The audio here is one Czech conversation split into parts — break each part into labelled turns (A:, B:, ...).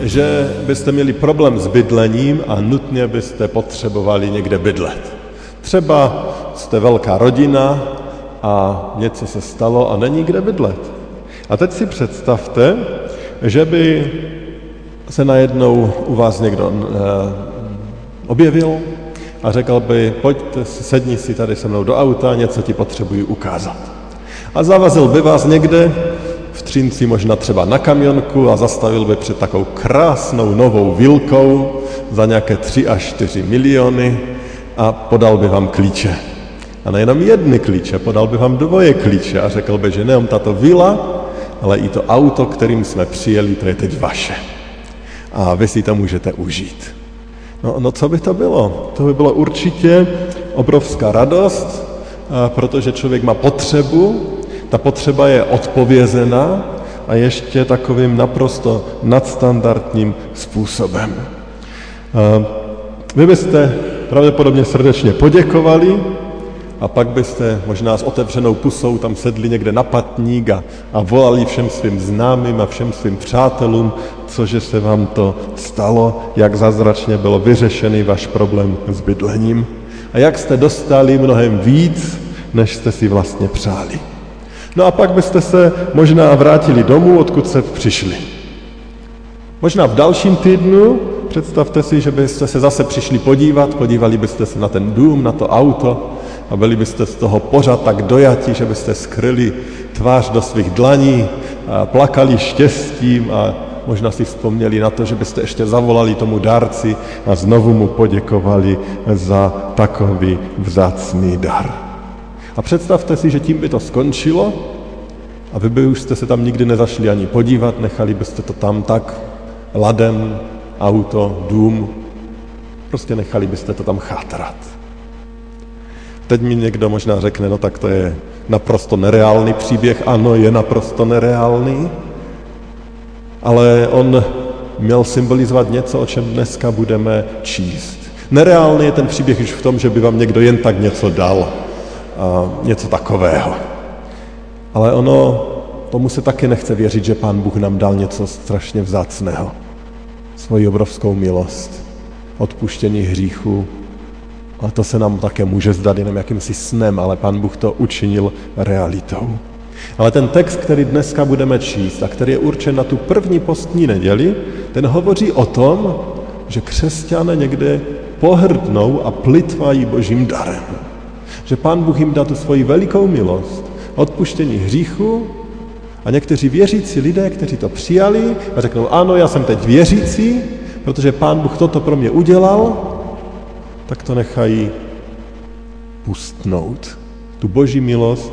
A: že byste měli problém s bydlením a nutně byste potřebovali někde bydlet. Třeba jste velká rodina a něco se stalo a není kde bydlet. A teď si představte, že by se najednou u vás někdo e, objevil a řekl by, pojďte, sedni si tady se mnou do auta, něco ti potřebuji ukázat. A zavazil by vás někde Třinci možná třeba na kamionku a zastavil by před takovou krásnou novou vilkou za nějaké 3 až 4 miliony a podal by vám klíče. A nejenom jedny klíče, podal by vám dvoje klíče a řekl by, že nejenom tato vila, ale i to auto, kterým jsme přijeli, to je teď vaše. A vy si to můžete užít. No, no co by to bylo? To by bylo určitě obrovská radost, protože člověk má potřebu ta potřeba je odpovězena a ještě takovým naprosto nadstandardním způsobem. Vy byste pravděpodobně srdečně poděkovali a pak byste možná s otevřenou pusou tam sedli někde na patník a, a volali všem svým známým a všem svým přátelům, cože se vám to stalo, jak zázračně bylo vyřešený váš problém s bydlením a jak jste dostali mnohem víc, než jste si vlastně přáli. No a pak byste se možná vrátili domů, odkud se přišli. Možná v dalším týdnu, představte si, že byste se zase přišli podívat, podívali byste se na ten dům, na to auto a byli byste z toho pořád tak dojati, že byste skryli tvář do svých dlaní, a plakali štěstím a možná si vzpomněli na to, že byste ještě zavolali tomu dárci a znovu mu poděkovali za takový vzácný dar. A představte si, že tím by to skončilo a vy by už jste se tam nikdy nezašli ani podívat, nechali byste to tam tak ladem, auto, dům, prostě nechali byste to tam chátrat. Teď mi někdo možná řekne, no tak to je naprosto nereálný příběh. Ano, je naprosto nereálný, ale on měl symbolizovat něco, o čem dneska budeme číst. Nereálný je ten příběh už v tom, že by vám někdo jen tak něco dal něco takového. Ale ono, tomu se taky nechce věřit, že Pán Bůh nám dal něco strašně vzácného. Svoji obrovskou milost, odpuštění hříchu. A to se nám také může zdat jenom jakýmsi snem, ale Pán Bůh to učinil realitou. Ale ten text, který dneska budeme číst a který je určen na tu první postní neděli, ten hovoří o tom, že křesťané někde pohrdnou a plitvají božím darem že Pán Bůh jim dá tu svoji velikou milost, odpuštění hříchu a někteří věřící lidé, kteří to přijali a řeknou, ano, já jsem teď věřící, protože Pán Bůh toto pro mě udělal, tak to nechají pustnout. Tu boží milost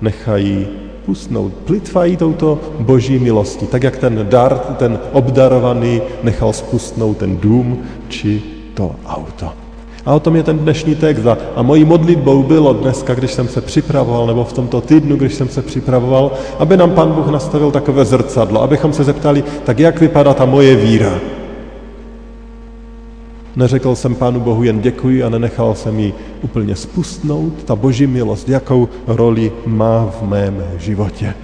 A: nechají pustnout. Plitvají touto boží milosti, tak jak ten dar, ten obdarovaný nechal spustnout ten dům či to auto. A o tom je ten dnešní text. A, mojí modlitbou bylo dneska, když jsem se připravoval, nebo v tomto týdnu, když jsem se připravoval, aby nám Pan Bůh nastavil takové zrcadlo, abychom se zeptali, tak jak vypadá ta moje víra. Neřekl jsem Pánu Bohu jen děkuji a nenechal jsem ji úplně spustnout. Ta boží milost, jakou roli má v mém životě.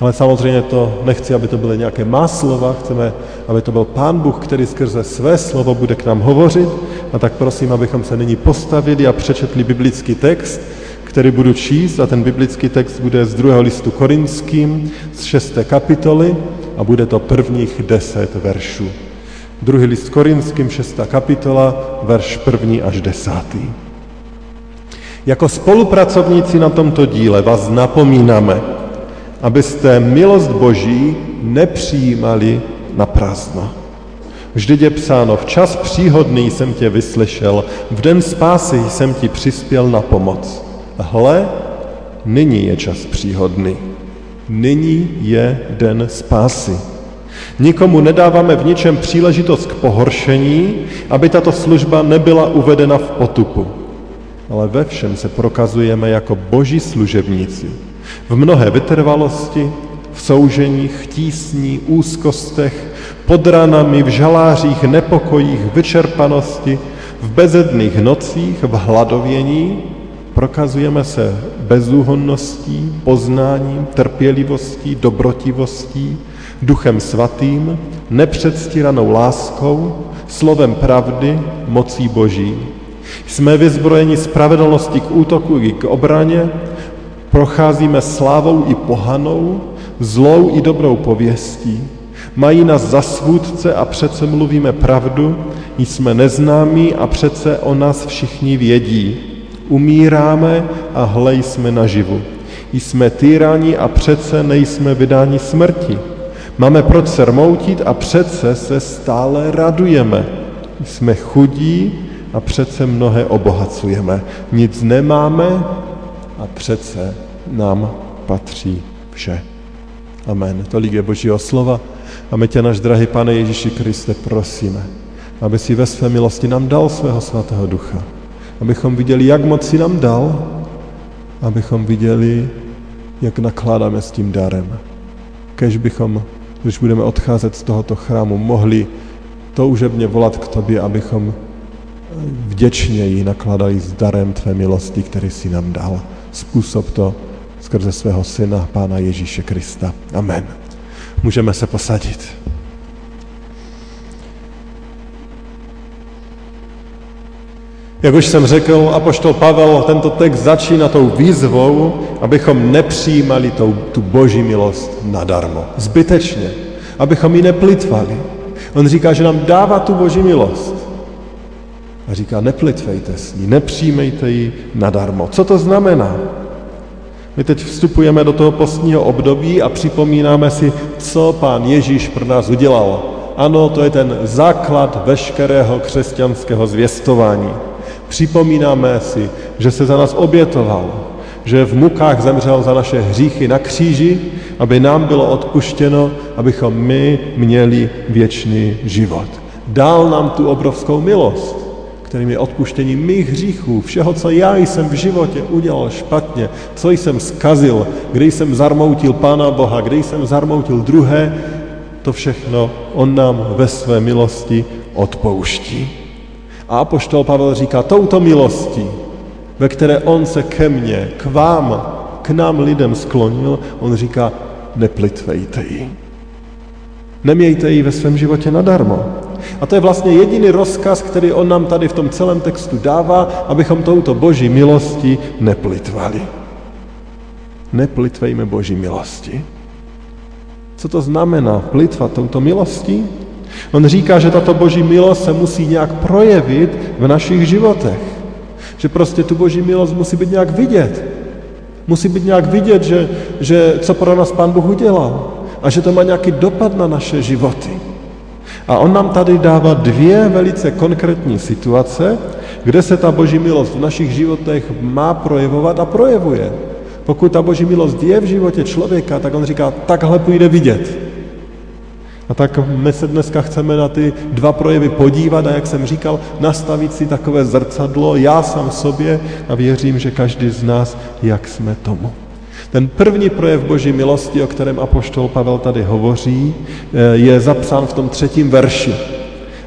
A: Ale samozřejmě to nechci, aby to byly nějaké má slova, chceme, aby to byl Pán Bůh, který skrze své slovo bude k nám hovořit. A tak prosím, abychom se nyní postavili a přečetli biblický text, který budu číst a ten biblický text bude z druhého listu korinským, z šesté kapitoly a bude to prvních deset veršů. Druhý list korinským, šestá kapitola, verš první až desátý. Jako spolupracovníci na tomto díle vás napomínáme, abyste milost Boží nepřijímali na prázdno. Vždyť je psáno, v čas příhodný jsem tě vyslyšel, v den spásy jsem ti přispěl na pomoc. Hle, nyní je čas příhodný. Nyní je den spásy. Nikomu nedáváme v ničem příležitost k pohoršení, aby tato služba nebyla uvedena v potupu. Ale ve všem se prokazujeme jako boží služebníci. V mnohé vytrvalosti, v souženích, tísní, úzkostech, pod ranami, v žalářích, nepokojích, vyčerpanosti, v bezedných nocích, v hladovění, prokazujeme se bezúhonností, poznáním, trpělivostí, dobrotivostí, duchem svatým, nepředstíranou láskou, slovem pravdy, mocí boží. Jsme vyzbrojeni spravedlnosti k útoku i k obraně, procházíme slávou i pohanou, zlou i dobrou pověstí. Mají nás za svůdce a přece mluvíme pravdu, jsme neznámí a přece o nás všichni vědí. Umíráme a hle jsme naživu. Jsme týráni a přece nejsme vydáni smrti. Máme proč se rmoutit a přece se stále radujeme. Jsme chudí a přece mnohé obohacujeme. Nic nemáme a přece nám patří vše. Amen. Tolik je Božího slova. A my tě, náš drahý Pane Ježíši Kriste, prosíme, aby si ve své milosti nám dal svého svatého ducha. Abychom viděli, jak moc si nám dal, abychom viděli, jak nakládáme s tím darem. Kež bychom, když budeme odcházet z tohoto chrámu, mohli toužebně volat k tobě, abychom vděčněji nakladali s darem tvé milosti, který si nám dal. Způsob to skrze svého syna, Pána Ježíše Krista. Amen. Můžeme se posadit. Jak už jsem řekl, apoštol Pavel tento text začíná tou výzvou, abychom nepřijímali tou, tu boží milost nadarmo, zbytečně, abychom ji neplitvali. On říká, že nám dává tu boží milost. A říká, neplitvejte s ní, nepřijmejte ji nadarmo. Co to znamená? My teď vstupujeme do toho postního období a připomínáme si, co pán Ježíš pro nás udělal. Ano, to je ten základ veškerého křesťanského zvěstování. Připomínáme si, že se za nás obětoval, že v mukách zemřel za naše hříchy na kříži, aby nám bylo odpuštěno, abychom my měli věčný život. Dal nám tu obrovskou milost kterým je odpuštění mých hříchů, všeho, co já jsem v životě udělal špatně, co jsem skazil, kde jsem zarmoutil Pána Boha, kde jsem zarmoutil druhé, to všechno On nám ve své milosti odpouští. A apoštol Pavel říká, touto milostí, ve které On se ke mně, k vám, k nám lidem sklonil, On říká, neplitvejte ji. Nemějte ji ve svém životě nadarmo. A to je vlastně jediný rozkaz, který on nám tady v tom celém textu dává, abychom touto boží milosti neplitvali. Neplitvejme boží milosti. Co to znamená plitvat touto milostí? On říká, že tato boží milost se musí nějak projevit v našich životech. Že prostě tu boží milost musí být nějak vidět. Musí být nějak vidět, že, že co pro nás Pán Bůh udělal. A že to má nějaký dopad na naše životy. A on nám tady dává dvě velice konkrétní situace, kde se ta boží milost v našich životech má projevovat a projevuje. Pokud ta boží milost je v životě člověka, tak on říká, takhle půjde vidět. A tak my se dneska chceme na ty dva projevy podívat a jak jsem říkal, nastavit si takové zrcadlo, já sám sobě a věřím, že každý z nás, jak jsme tomu. Ten první projev Boží milosti, o kterém apoštol Pavel tady hovoří, eh, je zapsán v tom třetím verši.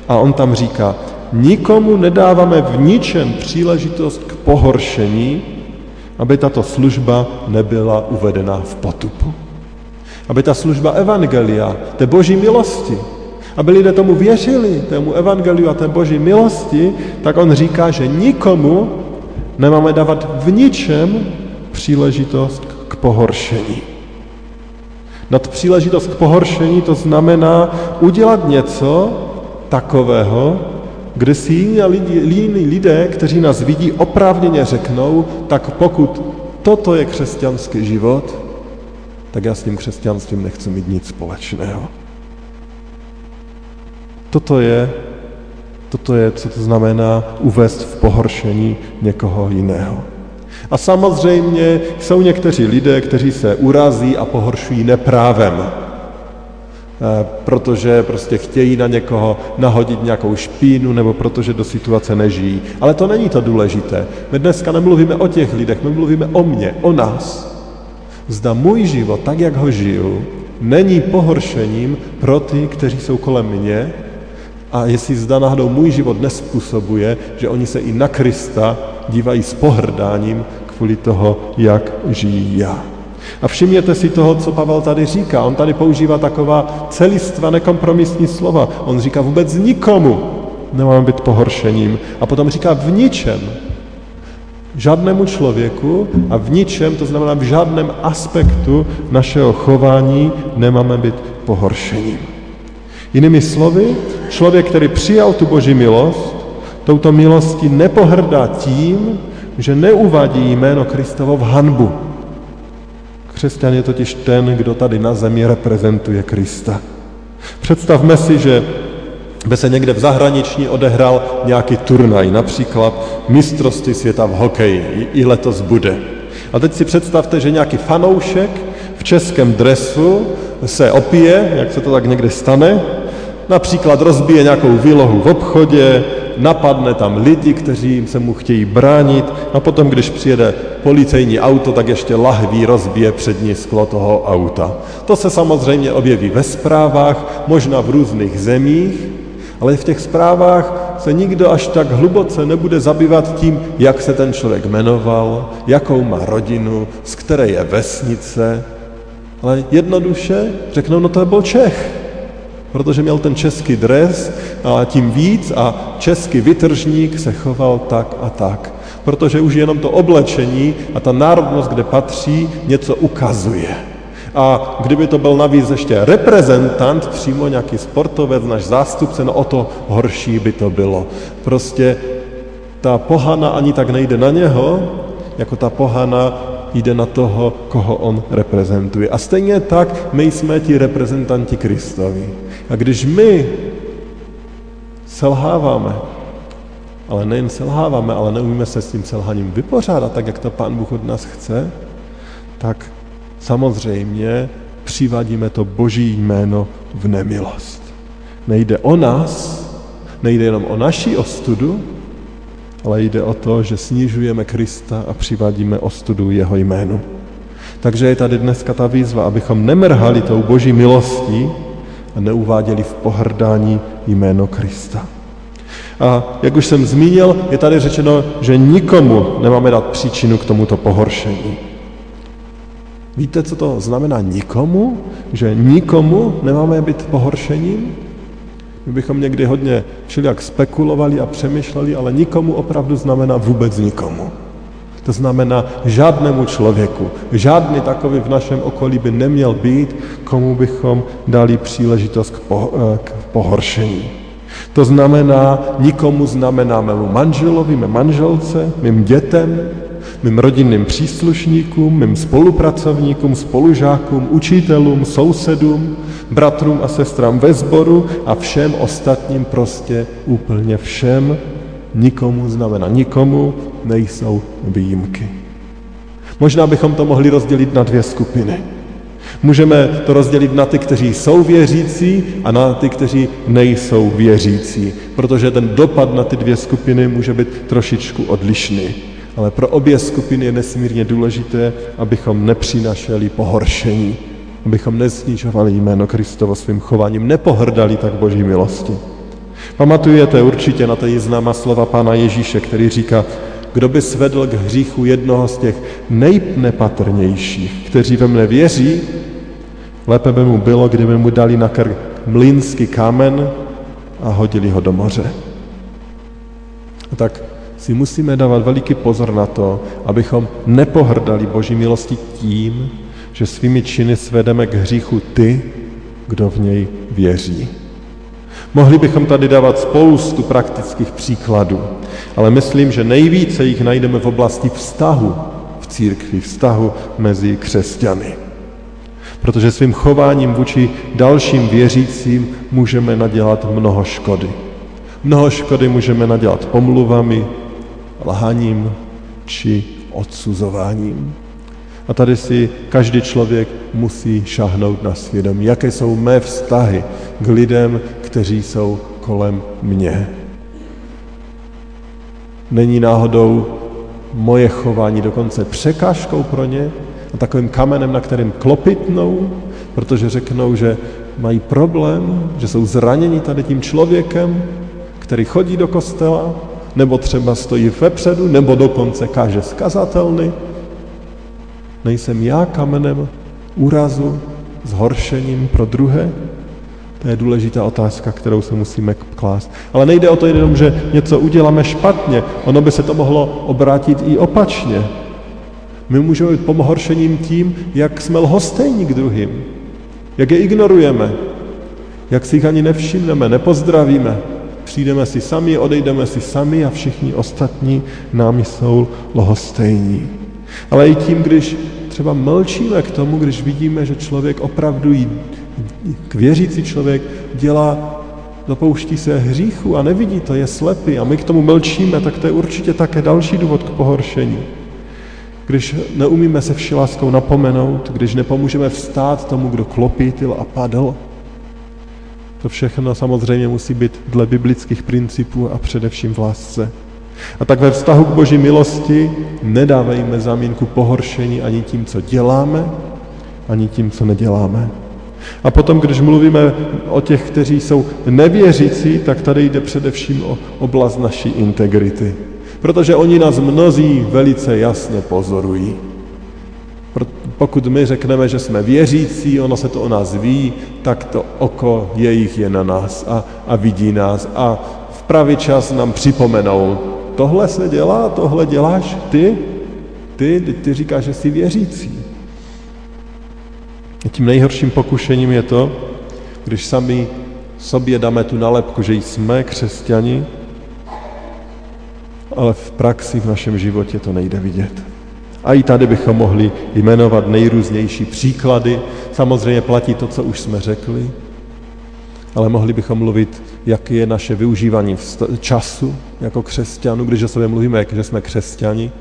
A: A on tam říká, nikomu nedáváme v ničem příležitost k pohoršení, aby tato služba nebyla uvedena v potupu. Aby ta služba evangelia, té boží milosti, aby lidé tomu věřili, tému evangeliu a té boží milosti, tak on říká, že nikomu nemáme dávat v ničem příležitost k pohoršení. Nad příležitost k pohoršení to znamená udělat něco takového, kde si jiní lidé, kteří nás vidí, oprávněně řeknou, tak pokud toto je křesťanský život, tak já s tím křesťanstvím nechci mít nic společného. Toto je, toto je, co to znamená uvést v pohoršení někoho jiného. A samozřejmě jsou někteří lidé, kteří se urazí a pohoršují neprávem. protože prostě chtějí na někoho nahodit nějakou špínu nebo protože do situace nežijí. Ale to není to důležité. My dneska nemluvíme o těch lidech, my mluvíme o mně, o nás. Zda můj život, tak jak ho žiju, není pohoršením pro ty, kteří jsou kolem mě a jestli zda náhodou můj život nespůsobuje, že oni se i na Krista dívají s pohrdáním kvůli toho, jak žijí já. A všimněte si toho, co Pavel tady říká. On tady používá taková celistva, nekompromisní slova. On říká vůbec nikomu nemáme být pohoršením. A potom říká v ničem. Žádnému člověku a v ničem, to znamená v žádném aspektu našeho chování nemáme být pohoršením. Jinými slovy, člověk, který přijal tu boží milost, touto milostí nepohrdá tím, že neuvádí jméno Kristovo v hanbu. Křesťan je totiž ten, kdo tady na zemi reprezentuje Krista. Představme si, že by se někde v zahraničí odehrál nějaký turnaj, například mistrovství světa v hokeji, i letos bude. A teď si představte, že nějaký fanoušek v českém dresu se opije, jak se to tak někde stane, například rozbije nějakou výlohu v obchodě, napadne tam lidi, kteří se mu chtějí bránit a potom, když přijede policejní auto, tak ještě lahví rozbije přední sklo toho auta. To se samozřejmě objeví ve zprávách, možná v různých zemích, ale v těch zprávách se nikdo až tak hluboce nebude zabývat tím, jak se ten člověk jmenoval, jakou má rodinu, z které je vesnice, ale jednoduše řeknou, no to byl Čech, protože měl ten český dres a tím víc a český vytržník se choval tak a tak. Protože už jenom to oblečení a ta národnost, kde patří, něco ukazuje. A kdyby to byl navíc ještě reprezentant, přímo nějaký sportovec, náš zástupce, no o to horší by to bylo. Prostě ta pohana ani tak nejde na něho, jako ta pohana jde na toho, koho on reprezentuje. A stejně tak my jsme ti reprezentanti Kristovi. A když my selháváme, ale nejen selháváme, ale neumíme se s tím selháním vypořádat, tak jak to Pán Bůh od nás chce, tak samozřejmě přivádíme to boží jméno v nemilost. Nejde o nás, nejde jenom o naši ostudu, ale jde o to, že snižujeme Krista a přivádíme ostudu jeho jménu. Takže je tady dneska ta výzva, abychom nemrhali tou boží milostí a neuváděli v pohrdání jméno Krista. A jak už jsem zmínil, je tady řečeno, že nikomu nemáme dát příčinu k tomuto pohoršení. Víte, co to znamená nikomu? Že nikomu nemáme být pohoršením? My bychom někdy hodně všelijak spekulovali a přemýšleli, ale nikomu opravdu znamená vůbec nikomu. To znamená žádnému člověku. Žádný takový v našem okolí by neměl být, komu bychom dali příležitost k, po, eh, k pohoršení. To znamená, nikomu znamená mému manželovi, mé manželce, mým dětem, mým rodinným příslušníkům, mým spolupracovníkům, spolužákům, učitelům, sousedům, bratrům a sestrám ve sboru a všem ostatním prostě úplně všem. Nikomu znamená nikomu, nejsou výjimky. Možná bychom to mohli rozdělit na dvě skupiny. Můžeme to rozdělit na ty, kteří jsou věřící a na ty, kteří nejsou věřící, protože ten dopad na ty dvě skupiny může být trošičku odlišný. Ale pro obě skupiny je nesmírně důležité, abychom nepřinašeli pohoršení, abychom nesnižovali jméno Kristovo svým chováním, nepohrdali tak boží milosti. Pamatujete určitě na té známa slova Pána Ježíše, který říká, kdo by svedl k hříchu jednoho z těch nejnepatrnějších, kteří ve mne věří, lépe by mu bylo, kdyby mu dali na krk mlínský kámen a hodili ho do moře. A tak si musíme dávat veliký pozor na to, abychom nepohrdali Boží milosti tím, že svými činy svedeme k hříchu ty, kdo v něj věří. Mohli bychom tady dávat spoustu praktických příkladů, ale myslím, že nejvíce jich najdeme v oblasti vztahu v církvi, vztahu mezi křesťany. Protože svým chováním vůči dalším věřícím můžeme nadělat mnoho škody. Mnoho škody můžeme nadělat pomluvami, lhaním či odsuzováním. A tady si každý člověk musí šahnout na svědomí, jaké jsou mé vztahy k lidem, kteří jsou kolem mě. Není náhodou moje chování dokonce překážkou pro ně a takovým kamenem, na kterým klopitnou, protože řeknou, že mají problém, že jsou zraněni tady tím člověkem, který chodí do kostela, nebo třeba stojí vepředu, nebo dokonce káže skazatelny. Nejsem já kamenem úrazu, zhoršením pro druhé? To je důležitá otázka, kterou se musíme klást. Ale nejde o to jenom, že něco uděláme špatně. Ono by se to mohlo obrátit i opačně. My můžeme být pomohoršením tím, jak jsme lhostejní k druhým, jak je ignorujeme, jak si jich ani nevšimneme, nepozdravíme. Přijdeme si sami, odejdeme si sami a všichni ostatní nám jsou lhostejní. Ale i tím, když třeba mlčíme k tomu, když vidíme, že člověk opravdu jí, věřící člověk dělá, dopouští se hříchu a nevidí to, je slepý a my k tomu mlčíme, tak to je určitě také další důvod k pohoršení. Když neumíme se vší láskou napomenout, když nepomůžeme vstát tomu, kdo klopítil a padl, to všechno samozřejmě musí být dle biblických principů a především v lásce. A tak ve vztahu k Boží milosti nedávejme zamínku pohoršení ani tím, co děláme, ani tím, co neděláme. A potom, když mluvíme o těch, kteří jsou nevěřící, tak tady jde především o oblast naší integrity. Protože oni nás mnozí velice jasně pozorují. Pokud my řekneme, že jsme věřící, ono se to o nás ví, tak to oko jejich je na nás a, a vidí nás a v pravý čas nám připomenou, tohle se dělá, tohle děláš ty, ty, ty, říkáš, že jsi věřící. A tím nejhorším pokušením je to, když sami sobě dáme tu nalepku, že jsme křesťani, ale v praxi v našem životě to nejde vidět. A i tady bychom mohli jmenovat nejrůznější příklady. Samozřejmě platí to, co už jsme řekli, ale mohli bychom mluvit, jak je naše využívání času jako křesťanů, když o sobě mluvíme, že jsme křesťani,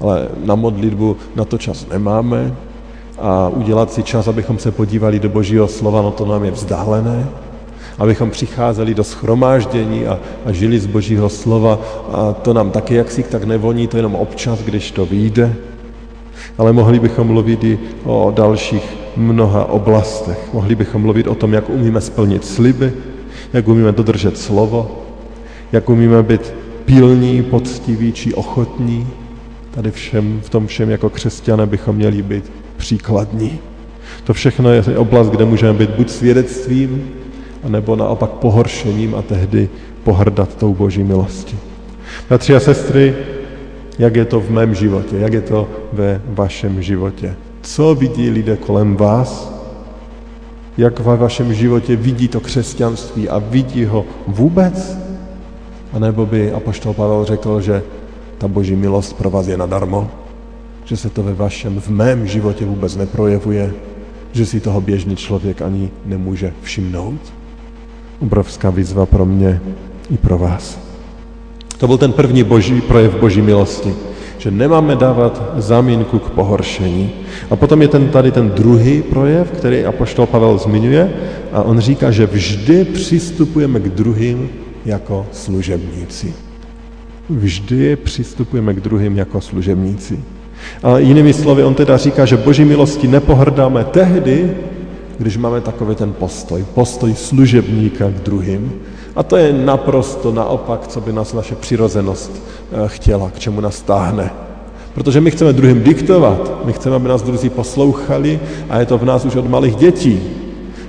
A: ale na modlitbu na to čas nemáme a udělat si čas, abychom se podívali do Božího slova, no to nám je vzdálené abychom přicházeli do schromáždění a, a žili z Božího slova a to nám taky jaksi tak nevoní, to jenom občas, když to vyjde. Ale mohli bychom mluvit i o dalších mnoha oblastech. Mohli bychom mluvit o tom, jak umíme splnit sliby, jak umíme dodržet slovo, jak umíme být pilní, poctiví či ochotní. Tady všem, v tom všem jako křesťané bychom měli být příkladní. To všechno je oblast, kde můžeme být buď svědectvím, nebo naopak pohoršením a tehdy pohrdat tou boží milostí. Bratři a sestry, jak je to v mém životě, jak je to ve vašem životě. Co vidí lidé kolem vás? Jak ve vašem životě vidí to křesťanství a vidí ho vůbec? A nebo by apoštol Pavel řekl, že ta boží milost pro vás je nadarmo? Že se to ve vašem, v mém životě vůbec neprojevuje? Že si toho běžný člověk ani nemůže všimnout? obrovská výzva pro mě i pro vás. To byl ten první boží, projev boží milosti, že nemáme dávat zamínku k pohoršení. A potom je ten, tady ten druhý projev, který apoštol Pavel zmiňuje a on říká, že vždy přistupujeme k druhým jako služebníci. Vždy přistupujeme k druhým jako služebníci. A jinými slovy, on teda říká, že boží milosti nepohrdáme tehdy, když máme takový ten postoj, postoj služebníka k druhým. A to je naprosto naopak, co by nás naše přirozenost eh, chtěla, k čemu nás táhne. Protože my chceme druhým diktovat, my chceme, aby nás druzí poslouchali a je to v nás už od malých dětí.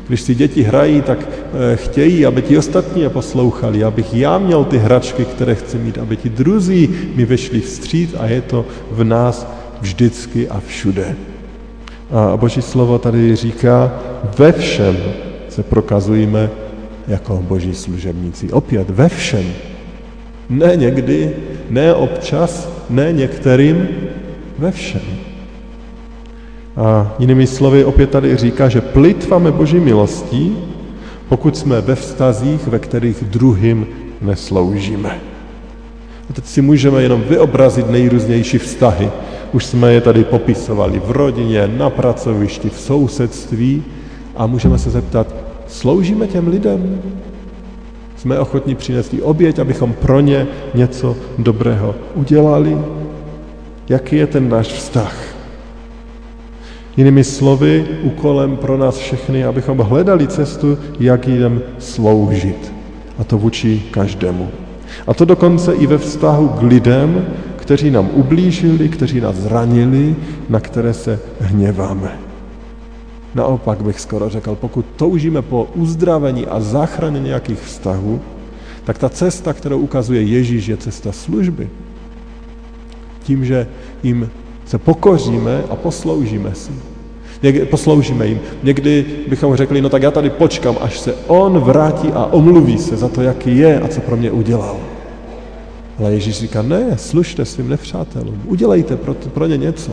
A: Když si děti hrají, tak eh, chtějí, aby ti ostatní je poslouchali, abych já měl ty hračky, které chci mít, aby ti druzí mi vešli vstříc a je to v nás vždycky a všude. A Boží slovo tady říká, ve všem se prokazujeme jako boží služebníci. Opět ve všem. Ne někdy, ne občas, ne některým, ve všem. A jinými slovy opět tady říká, že plitváme boží milostí, pokud jsme ve vztazích, ve kterých druhým nesloužíme. A teď si můžeme jenom vyobrazit nejrůznější vztahy. už jsme je tady popisovali v rodině, na pracovišti, v sousedství a můžeme se zeptat, sloužíme těm lidem? Jsme ochotní přinést oběť, abychom pro ně něco dobrého udělali? Jaký je ten náš vztah? Jinými slovy, úkolem pro nás všechny, abychom hledali cestu, jak jim sloužit. A to vůči každému. A to dokonce i ve vztahu k lidem, kteří nám ublížili, kteří nás zranili, na které se hněváme. Naopak bych skoro řekl, pokud toužíme po uzdravení a záchraně nějakých vztahů, tak ta cesta, kterou ukazuje Ježíš, je cesta služby. Tím, že jim se pokoříme a posloužíme si. Někdy, posloužíme jim. Někdy bychom řekli, no tak já tady počkám, až se on vrátí a omluví se za to, jaký je a co pro mě udělal. Ale Ježíš říká, ne, služte svým nepřátelům, udělejte pro, pro ně něco.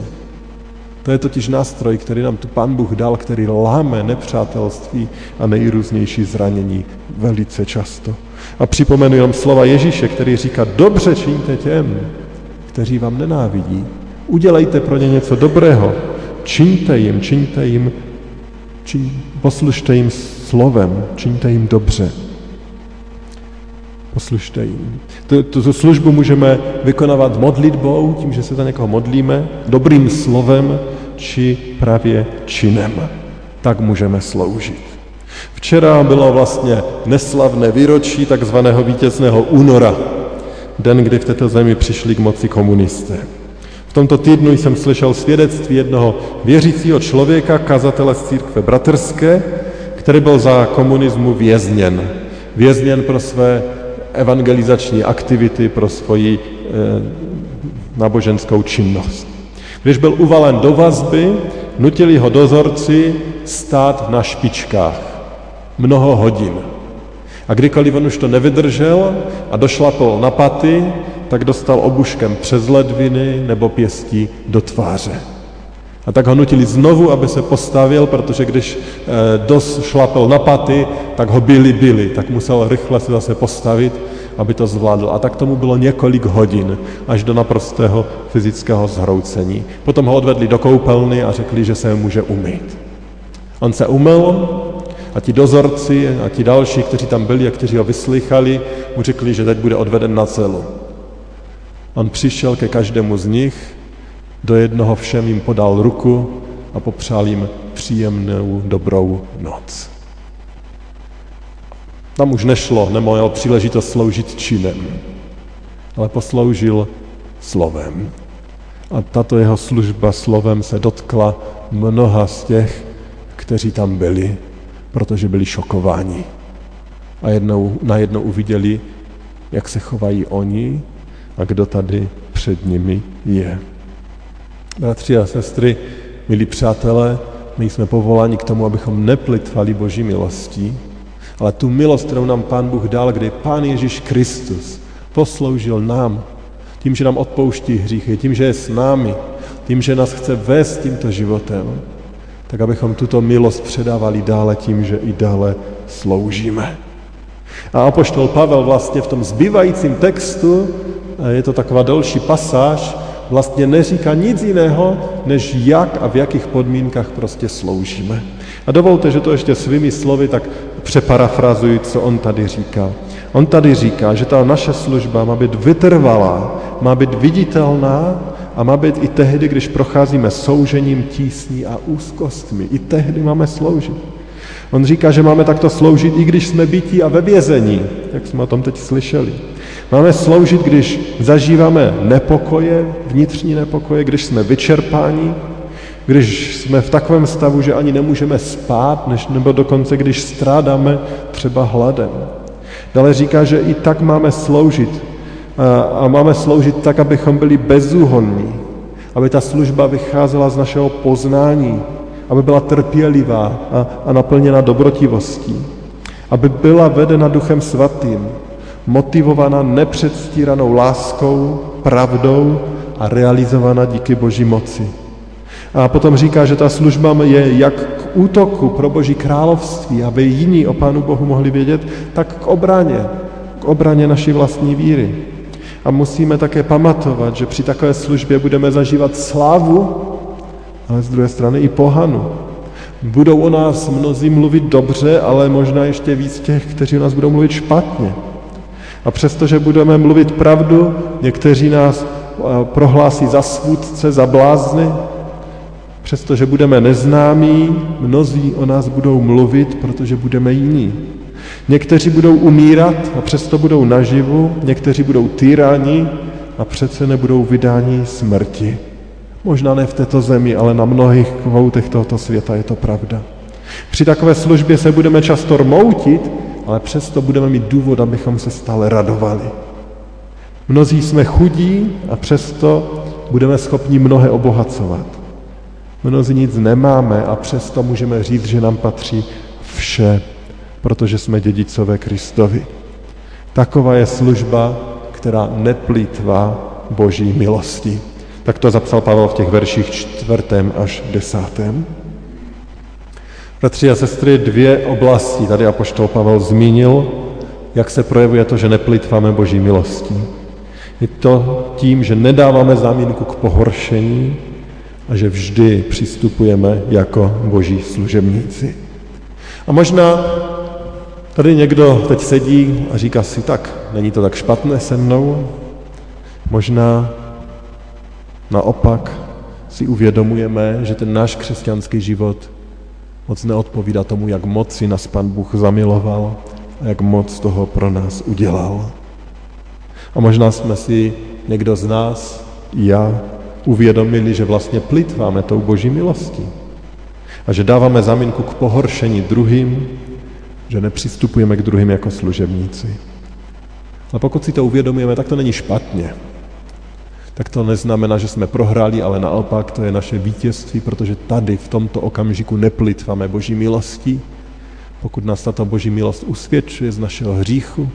A: To je totiž nástroj, který nám tu Pán Bůh dal, který láme nepřátelství a nejrůznější zranění velice často. A připomenu jenom slova Ježíše, který říká, dobře čiňte těm, kteří vám nenávidí. Udělejte pro ně něco dobrého. Čiňte jim, čiňte jim, čiň, poslušte jim slovem, čiňte jim dobře. Poslušte jim. Tu, tu službu můžeme vykonávat modlitbou, tím, že se za někoho modlíme, dobrým slovem, či právě činem. Tak můžeme sloužit. Včera bylo vlastně neslavné výročí takzvaného vítězného února, den, kdy v této zemi přišli k moci komunisté. V tomto týdnu jsem slyšel svědectví jednoho věřícího člověka, kazatele z církve bratrské, který byl za komunismu vězněn. Vězněn pro své evangelizační aktivity, pro svoji e, náboženskou činnost. Když byl uvalen do vazby, nutili ho dozorci stát na špičkách mnoho hodin. A kdykoliv on už to nevydržel a došlapl na paty, tak dostal obuškem přes ledviny nebo pěstí do tváře. A tak ho nutili znovu, aby se postavil, protože když e, dos šlapel na paty, tak ho byli, byli, tak musel rychle se zase postavit, aby to zvládl. A tak tomu bylo několik hodin, až do naprostého fyzického zhroucení. Potom ho odvedli do koupelny a řekli, že se může umýt. On se umyl a ti dozorci a ti další, kteří tam byli a kteří ho vyslychali, mu řekli, že teď bude odveden na celu. On přišel ke každému z nich, do jednoho všem jim podal ruku a popřál jim příjemnou, dobrou noc. Tam už nešlo, nemohl příležitost sloužit činem, ale posloužil slovem. A tato jeho služba slovem se dotkla mnoha z těch, kteří tam byli, protože byli šokováni. A jednou, najednou uviděli, jak se chovají oni a kdo tady před nimi je. Bratři a sestry, milí přátelé, my jsme povoláni k tomu, abychom neplitvali Boží milostí, ale tu milost, kterou nám Pán Bůh dal, kdy Pán Ježíš Kristus posloužil nám, tím, že nám odpouští hříchy, tím, že je s námi, tím, že nás chce vést tímto životem, tak abychom tuto milost předávali dále tím, že i dále sloužíme. A apoštol Pavel vlastně v tom zbývajícím textu, je to taková delší pasáž, vlastně neříká nic jiného, než jak a v jakých podmínkách prostě sloužíme. A dovolte, že to ještě svými slovy tak přeparafrazuji, co on tady říká. On tady říká, že ta naše služba má být vytrvalá, má být viditelná a má být i tehdy, když procházíme soužením, tísní a úzkostmi. I tehdy máme sloužit. On říká, že máme takto sloužit, i když jsme bytí a ve vězení, jak jsme o tom teď slyšeli. Máme sloužit, když zažíváme nepokoje, vnitřní nepokoje, když jsme vyčerpáni, když jsme v takovém stavu, že ani nemůžeme spát, než, nebo dokonce když strádáme třeba hladem. Dále říká, že i tak máme sloužit a, a máme sloužit tak, abychom byli bezúhonní, aby ta služba vycházela z našeho poznání, aby byla trpělivá a, a naplněna dobrotivostí, aby byla vedena Duchem Svatým, motivovaná nepředstíranou láskou, pravdou a realizovaná díky Boží moci. A potom říká, že ta služba je jak k útoku pro Boží království, aby jiní o Pánu Bohu mohli vědět, tak k obraně, k obraně naší vlastní víry. A musíme také pamatovat, že při takové službě budeme zažívat slávu, ale z druhé strany i pohanu. Budou o nás mnozí mluvit dobře, ale možná ještě víc těch, kteří o nás budou mluvit špatně. A přestože budeme mluvit pravdu, někteří nás eh, prohlásí za svůdce, za blázny, přestože budeme neznámí, mnozí o nás budou mluvit, protože budeme jiní. Někteří budou umírat a přesto budou naživu, někteří budou týráni a přece nebudou vydáni smrti. Možná ne v této zemi, ale na mnohých koutech tohoto světa je to pravda. Při takové službě se budeme často rmoutit, ale přesto budeme mít důvod, abychom se stále radovali. Mnozí jsme chudí a přesto budeme schopni mnohé obohacovat. Mnozí nic nemáme a přesto můžeme říct, že nám patří vše, protože jsme dědicové Kristovi. Taková je služba, která neplýtvá boží milosti. Tak to zapsal Pavel v těch verších čtvrtém až desátém. Bratři a sestry, dvě oblasti tady apoštol Pavel zmínil, jak se projevuje to, že neplýtváme boží milostí. Je to tím, že nedáváme zámínku k pohoršení a že vždy přistupujeme jako boží služebníci. A možná tady někdo teď sedí a říká si, tak není to tak špatné se mnou. Možná naopak si uvědomujeme, že ten náš křesťanský život moc neodpovídá tomu, jak moc si nás Pan Bůh zamiloval a jak moc toho pro nás udělal. A možná jsme si někdo z nás, já, uvědomili, že vlastně plitváme tou boží milostí. A že dáváme zamínku k pohoršení druhým, že nepřistupujeme k druhým jako služebníci. Ale pokud si to uvědomujeme, tak to není špatně tak to neznamená, že jsme prohráli, ale naopak to je naše vítězství, protože tady v tomto okamžiku neplitváme boží milostí. Pokud nás tato boží milost usvědčuje z našeho hříchu,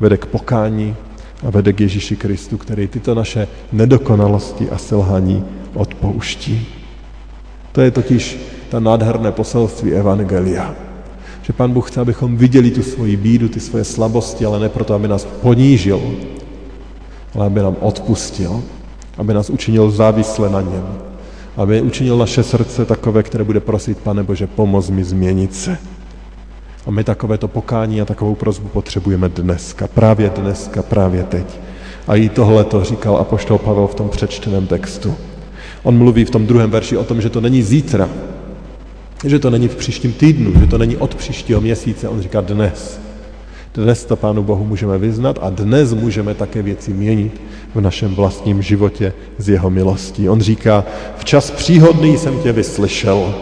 A: vede k pokání a vede k Ježíši Kristu, který tyto naše nedokonalosti a selhání odpouští. To je totiž ta nádherné poselství Evangelia. Že Pan Bůh chce, abychom viděli tu svoji bídu, ty svoje slabosti, ale ne proto, aby nás ponížil, ale aby nám odpustil, aby nás učinil závisle na něm, aby učinil naše srdce takové, které bude prosit, pane Bože, pomoz mi změnit se. A my takovéto pokání a takovou prozbu potřebujeme dneska, právě dneska, právě teď. A i tohle to říkal apoštol Pavel v tom přečteném textu. On mluví v tom druhém verši o tom, že to není zítra, že to není v příštím týdnu, že to není od příštího měsíce, on říká dnes. Dnes to Pánu Bohu můžeme vyznat a dnes můžeme také věci měnit v našem vlastním životě z jeho milostí. On říká, v čas příhodný jsem tě vyslyšel,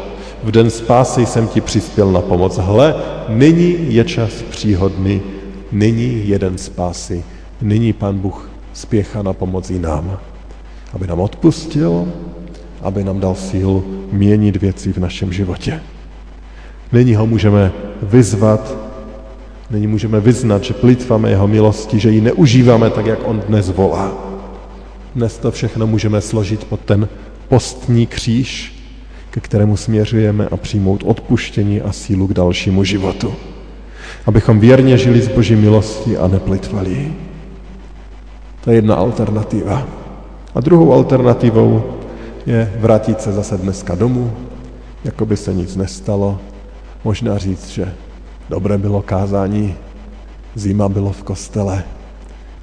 A: v den spásy jsem ti přispěl na pomoc. Hle, nyní je čas příhodný, nyní jeden spásy, nyní Pán Bůh spěchá na pomoc i nám, aby nám odpustil, aby nám dal sílu měnit věci v našem životě. Nyní ho můžeme vyzvat Nyní můžeme vyznat, že plitváme jeho milosti, že ji neužíváme tak, jak on dnes volá. Dnes to všechno můžeme složit pod ten postní kříž, ke kterému směřujeme a přijmout odpuštění a sílu k dalšímu životu. Abychom věrně žili z Boží milosti a neplitvali. To je jedna alternativa. A druhou alternativou je vrátit se zase dneska domů, jako by se nic nestalo. Možná říct, že dobré bylo kázání, zima bylo v kostele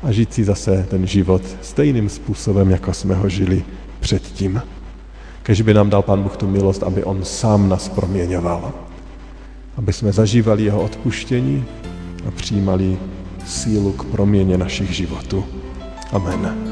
A: a žít si zase ten život stejným způsobem, jako jsme ho žili předtím. Kež by nám dal Pán Bůh tu milost, aby On sám nás proměňoval. Aby jsme zažívali Jeho odpuštění a přijímali sílu k proměně našich životů. Amen.